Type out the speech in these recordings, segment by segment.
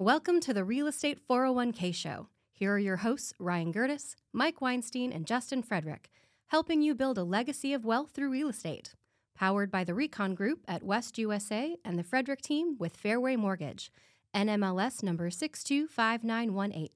Welcome to the Real Estate 401k Show. Here are your hosts, Ryan Gertis, Mike Weinstein, and Justin Frederick, helping you build a legacy of wealth through real estate. Powered by the Recon Group at West USA and the Frederick team with Fairway Mortgage, NMLS number 625918.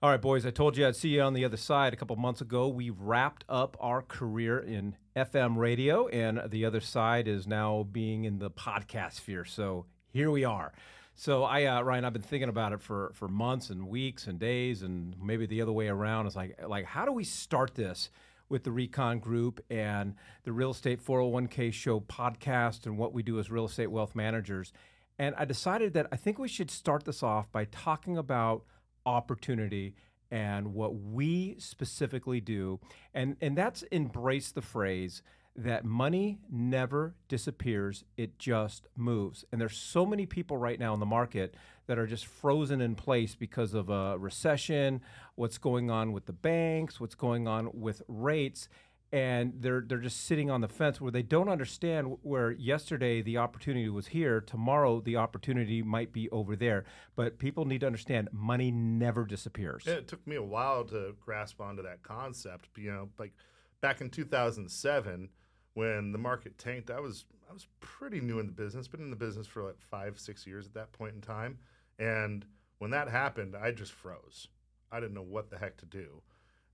All right, boys, I told you I'd see you on the other side a couple months ago. We wrapped up our career in FM radio, and the other side is now being in the podcast sphere. So here we are. So I, uh, Ryan, I've been thinking about it for for months and weeks and days, and maybe the other way around. It's like, like how do we start this with the Recon Group and the Real Estate 401k Show podcast and what we do as real estate wealth managers? And I decided that I think we should start this off by talking about opportunity and what we specifically do, and and that's embrace the phrase that money never disappears, it just moves. And there's so many people right now in the market that are just frozen in place because of a recession, what's going on with the banks, what's going on with rates. And they're they're just sitting on the fence where they don't understand where yesterday the opportunity was here, tomorrow the opportunity might be over there. But people need to understand money never disappears. It took me a while to grasp onto that concept. You know, like back in 2007, when the market tanked, I was I was pretty new in the business, been in the business for like five, six years at that point in time. And when that happened, I just froze. I didn't know what the heck to do.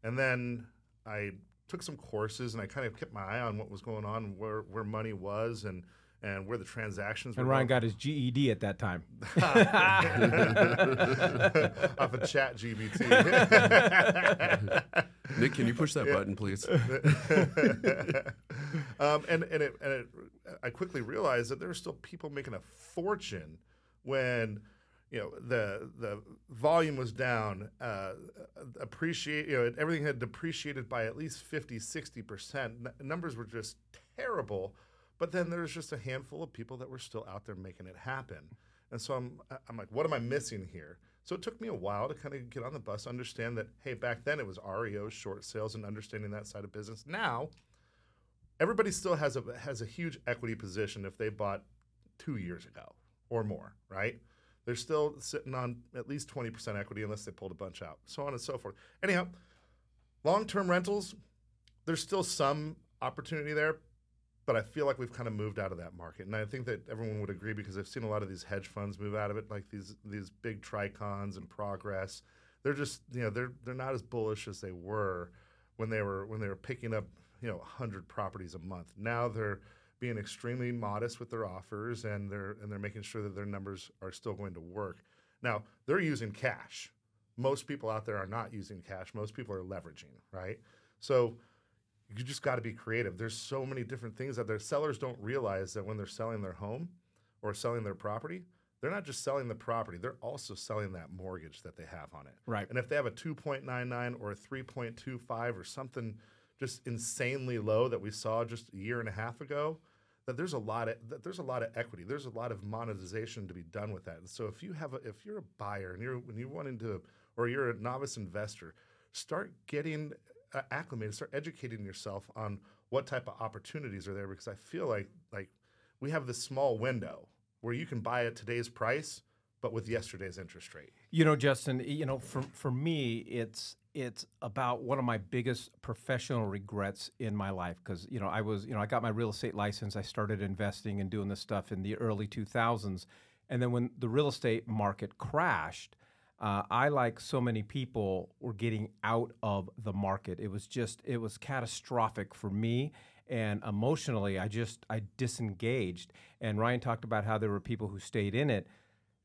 And then I took some courses and I kind of kept my eye on what was going on, where where money was, and and where the transactions and were. Ryan going. got his GED at that time. off of Chat GPT. Nick, can you push that button, please? um, and and, it, and it, I quickly realized that there were still people making a fortune when you know the the volume was down uh, appreciate you know everything had depreciated by at least 50 60 percent numbers were just terrible but then there's just a handful of people that were still out there making it happen. And so i'm i'm like what am i missing here? So it took me a while to kind of get on the bus understand that hey back then it was REO short sales and understanding that side of business. Now everybody still has a has a huge equity position if they bought two years ago or more right? They're still sitting on at least 20% equity unless they pulled a bunch out, so on and so forth. Anyhow, long term rentals, there's still some opportunity there, but I feel like we've kind of moved out of that market. And I think that everyone would agree because I've seen a lot of these hedge funds move out of it, like these these big Tricons and progress. They're just, you know, they're they're not as bullish as they were when they were when they were picking up, you know, 100 properties a month. Now they're being extremely modest with their offers and they're and they're making sure that their numbers are still going to work. Now, they're using cash. Most people out there are not using cash. Most people are leveraging, right? So you just got to be creative. There's so many different things that their sellers don't realize that when they're selling their home or selling their property, they're not just selling the property, they're also selling that mortgage that they have on it. Right. And if they have a 2.99 or a 3.25 or something just insanely low that we saw just a year and a half ago, that there's a lot of that there's a lot of equity. There's a lot of monetization to be done with that. And so if you have a, if you're a buyer and you're when you're wanting to or you're a novice investor, start getting Uh, acclimated, start educating yourself on what type of opportunities are there because I feel like like we have this small window where you can buy at today's price but with yesterday's interest rate. You know, Justin, you know, for for me, it's it's about one of my biggest professional regrets in my life because you know I was you know I got my real estate license. I started investing and doing this stuff in the early 2000s, and then when the real estate market crashed, uh, I like so many people were getting out of the market. It was just it was catastrophic for me. And emotionally, I just I disengaged. And Ryan talked about how there were people who stayed in it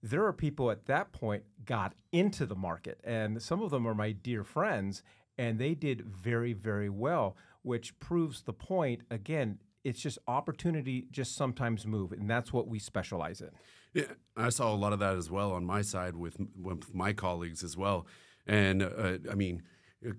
there are people at that point got into the market and some of them are my dear friends and they did very very well which proves the point again it's just opportunity just sometimes move and that's what we specialize in yeah i saw a lot of that as well on my side with, with my colleagues as well and uh, i mean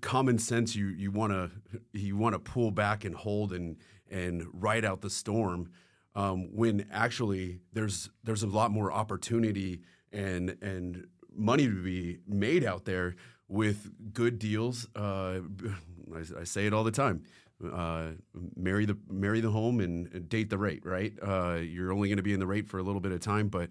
common sense you you want to you want to pull back and hold and and ride out the storm um, when actually there's there's a lot more opportunity and and money to be made out there with good deals. Uh, I, I, say it all the time. Uh, marry the marry the home and date the rate. Right? Uh, you're only going to be in the rate for a little bit of time, but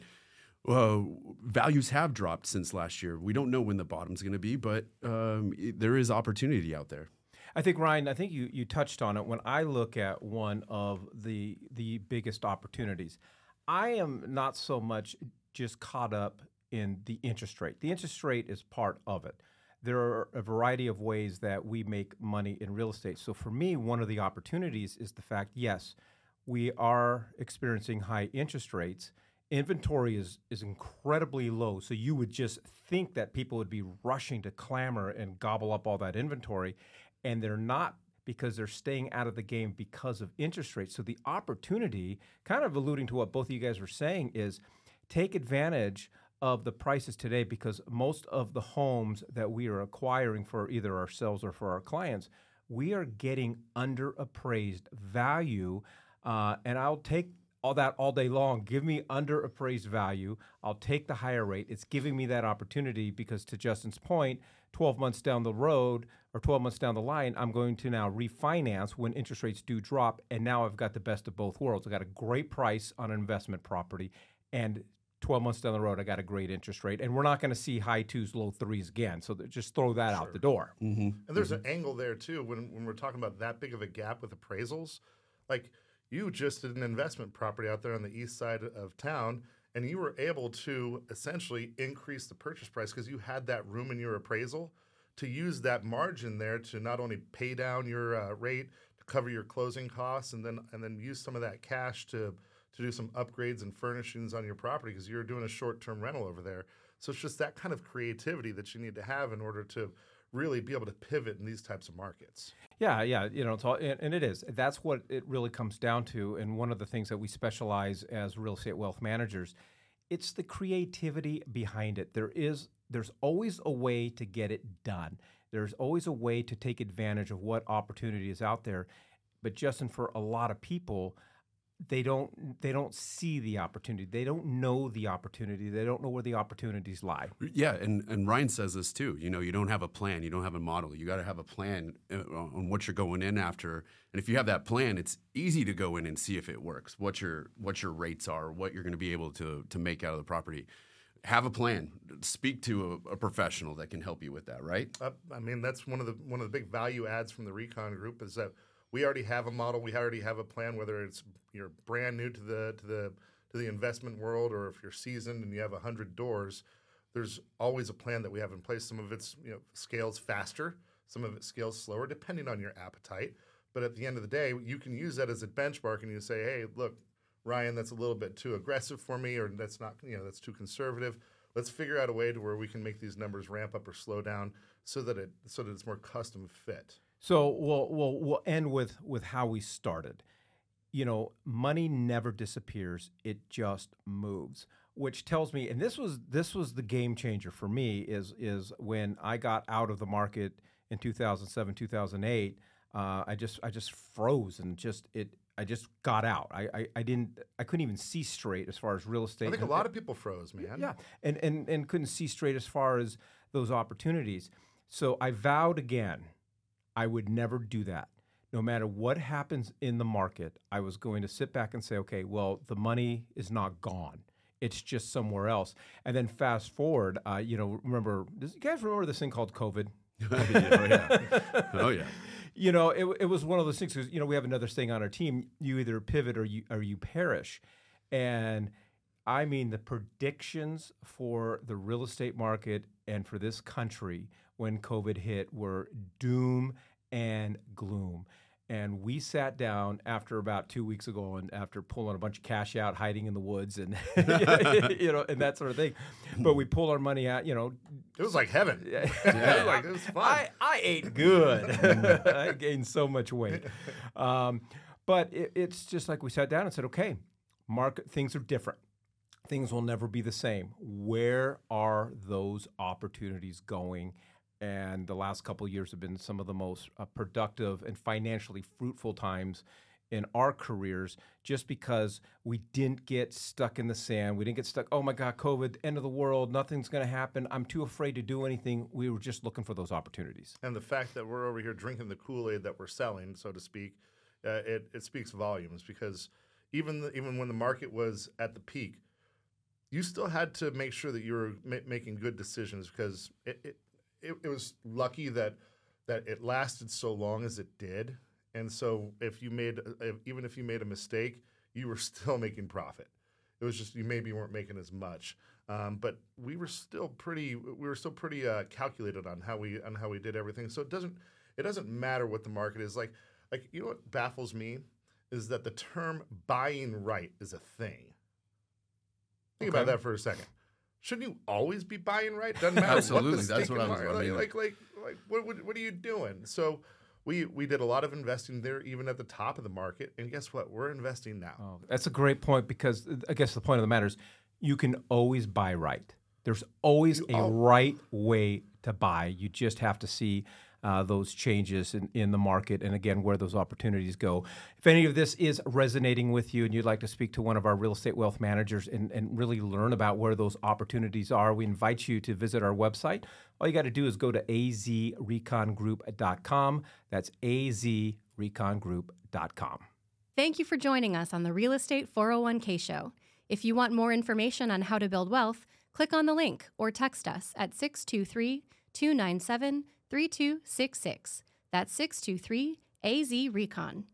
uh, values have dropped since last year. We don't know when the bottom's going to be, but um, it, there is opportunity out there. I think Ryan, I think you, you touched on it. When I look at one of the the biggest opportunities, I am not so much just caught up in the interest rate. The interest rate is part of it. There are a variety of ways that we make money in real estate. So for me, one of the opportunities is the fact, yes, we are experiencing high interest rates. Inventory is is incredibly low. So you would just think that people would be rushing to clamor and gobble up all that inventory and they're not because they're staying out of the game because of interest rates. So the opportunity, kind of alluding to what both of you guys were saying, is take advantage of the prices today because most of the homes that we are acquiring for either ourselves or for our clients, we are getting underappraised value. Uh, and I'll take all that all day long. Give me underappraised value. I'll take the higher rate. It's giving me that opportunity because, to Justin's point, 12 months down the road or 12 months down the line, I'm going to now refinance when interest rates do drop. And now I've got the best of both worlds. I got a great price on an investment property. And 12 months down the road, I got a great interest rate. And we're not going to see high twos, low threes again. So just throw that sure. out the door. Mm-hmm. And there's mm-hmm. an angle there, too, when, when we're talking about that big of a gap with appraisals. Like, you just did an investment property out there on the east side of town and you were able to essentially increase the purchase price because you had that room in your appraisal to use that margin there to not only pay down your uh, rate to cover your closing costs and then and then use some of that cash to to do some upgrades and furnishings on your property because you're doing a short-term rental over there so it's just that kind of creativity that you need to have in order to really be able to pivot in these types of markets yeah, yeah, you know, it's all, and, and, it is. That's what it really comes down to. And one of the things that we specialize as real estate wealth managers, it's the creativity behind it. There is, there's always a way to get it done. There's always a way to take advantage of what opportunity is out there. But Justin, for a lot of people, they don't they don't see the opportunity. They don't know the opportunity. They don't know where the opportunities lie. Yeah, and and Ryan says this too. You know, you don't have a plan. You don't have a model. You got to have a plan uh, on what you're going in after. And if you have that plan, it's easy to go in and see if it works. What your what your rates are. What you're going to be able to to make out of the property. Have a plan. Speak to a, a professional that can help you with that. Right. Uh, I mean, that's one of the one of the big value adds from the Recon Group is that we already have a model. We already have a plan. Whether it's you're brand new to the to the to the investment world, or if you're seasoned and you have hundred doors, there's always a plan that we have in place. Some of it's you know scales faster, some of it scales slower, depending on your appetite. But at the end of the day, you can use that as a benchmark, and you say, hey, look, Ryan, that's a little bit too aggressive for me, or that's not you know that's too conservative. Let's figure out a way to where we can make these numbers ramp up or slow down so that it so that it's more custom fit. So we'll, we'll, we'll end with, with how we started. You know, money never disappears, it just moves. Which tells me, and this was this was the game changer for me, is is when I got out of the market in 2007, 2008. Uh, I just I just froze and just it I just got out. I, I, I, didn't I couldn't even see straight as far as real estate. I think a lot of people froze, man. Yeah, and and and couldn't see straight as far as those opportunities. So I vowed again I would never do that. No matter what happens in the market, I was going to sit back and say, okay, well, the money is not gone. It's just somewhere else. And then fast forward, uh, you know, remember, does you guys remember this thing called COVID? oh, yeah. Oh, yeah. You know, it, it was one of those things because, you know, we have another thing on our team. You either pivot or you, or you perish. And I mean, the predictions for the real estate market and for this country when COVID hit were doom and gloom. And we sat down after about two weeks ago, and after pulling a bunch of cash out, hiding in the woods, and you know, and that sort of thing. But we pulled our money out. You know, it was like heaven. Yeah. it was like it was fun. I, I ate good. I gained so much weight. Um, but it, it's just like we sat down and said, okay, market things are different things will never be the same. Where are those opportunities going? And the last couple years have been some of the most uh, productive and financially fruitful times in our careers just because we didn't get stuck in the sand. We didn't get stuck, oh my God, COVID, end of the world, nothing's going to happen. I'm too afraid to do anything. We were just looking for those opportunities. And the fact that we're over here drinking the Kool Aid that we're selling, so to speak, uh, it, it speaks volumes because even, the, even when the market was at the peak, you still had to make sure that you were ma- making good decisions because it, it, it, it was lucky that that it lasted so long as it did. And so if you made if, even if you made a mistake, you were still making profit. It was just you maybe weren't making as much, um, but we were still pretty we were still pretty uh, calculated on how we on how we did everything. So it doesn't it doesn't matter what the market is like. Like you know what baffles me is that the term buying right is a thing. Think Okay. about that for a second. Shouldn't you always be buying right? Doesn't matter Absolutely. what the That's stinking what I was- mar- like, mean- like like like what, what what are you doing? So we we did a lot of investing there, even at the top of the market. And guess what? We're investing now. Oh, that's a great point because I guess the point of the matter is you can always buy right. There's always a al- right way to buy. You just have to see uh, those changes in, in the market and again where those opportunities go. If any of this is resonating with you and you'd like to speak to one of our real estate wealth managers and, and really learn about where those opportunities are, we invite you to visit our website. All you got to do is go to azrecongroup.com. That's azrecongroup.com. Thank you for joining us on the Real Estate 401k Show. If you want more information on how to build wealth, click on the link or text us at 623 297 3266. That's 623 AZ Recon.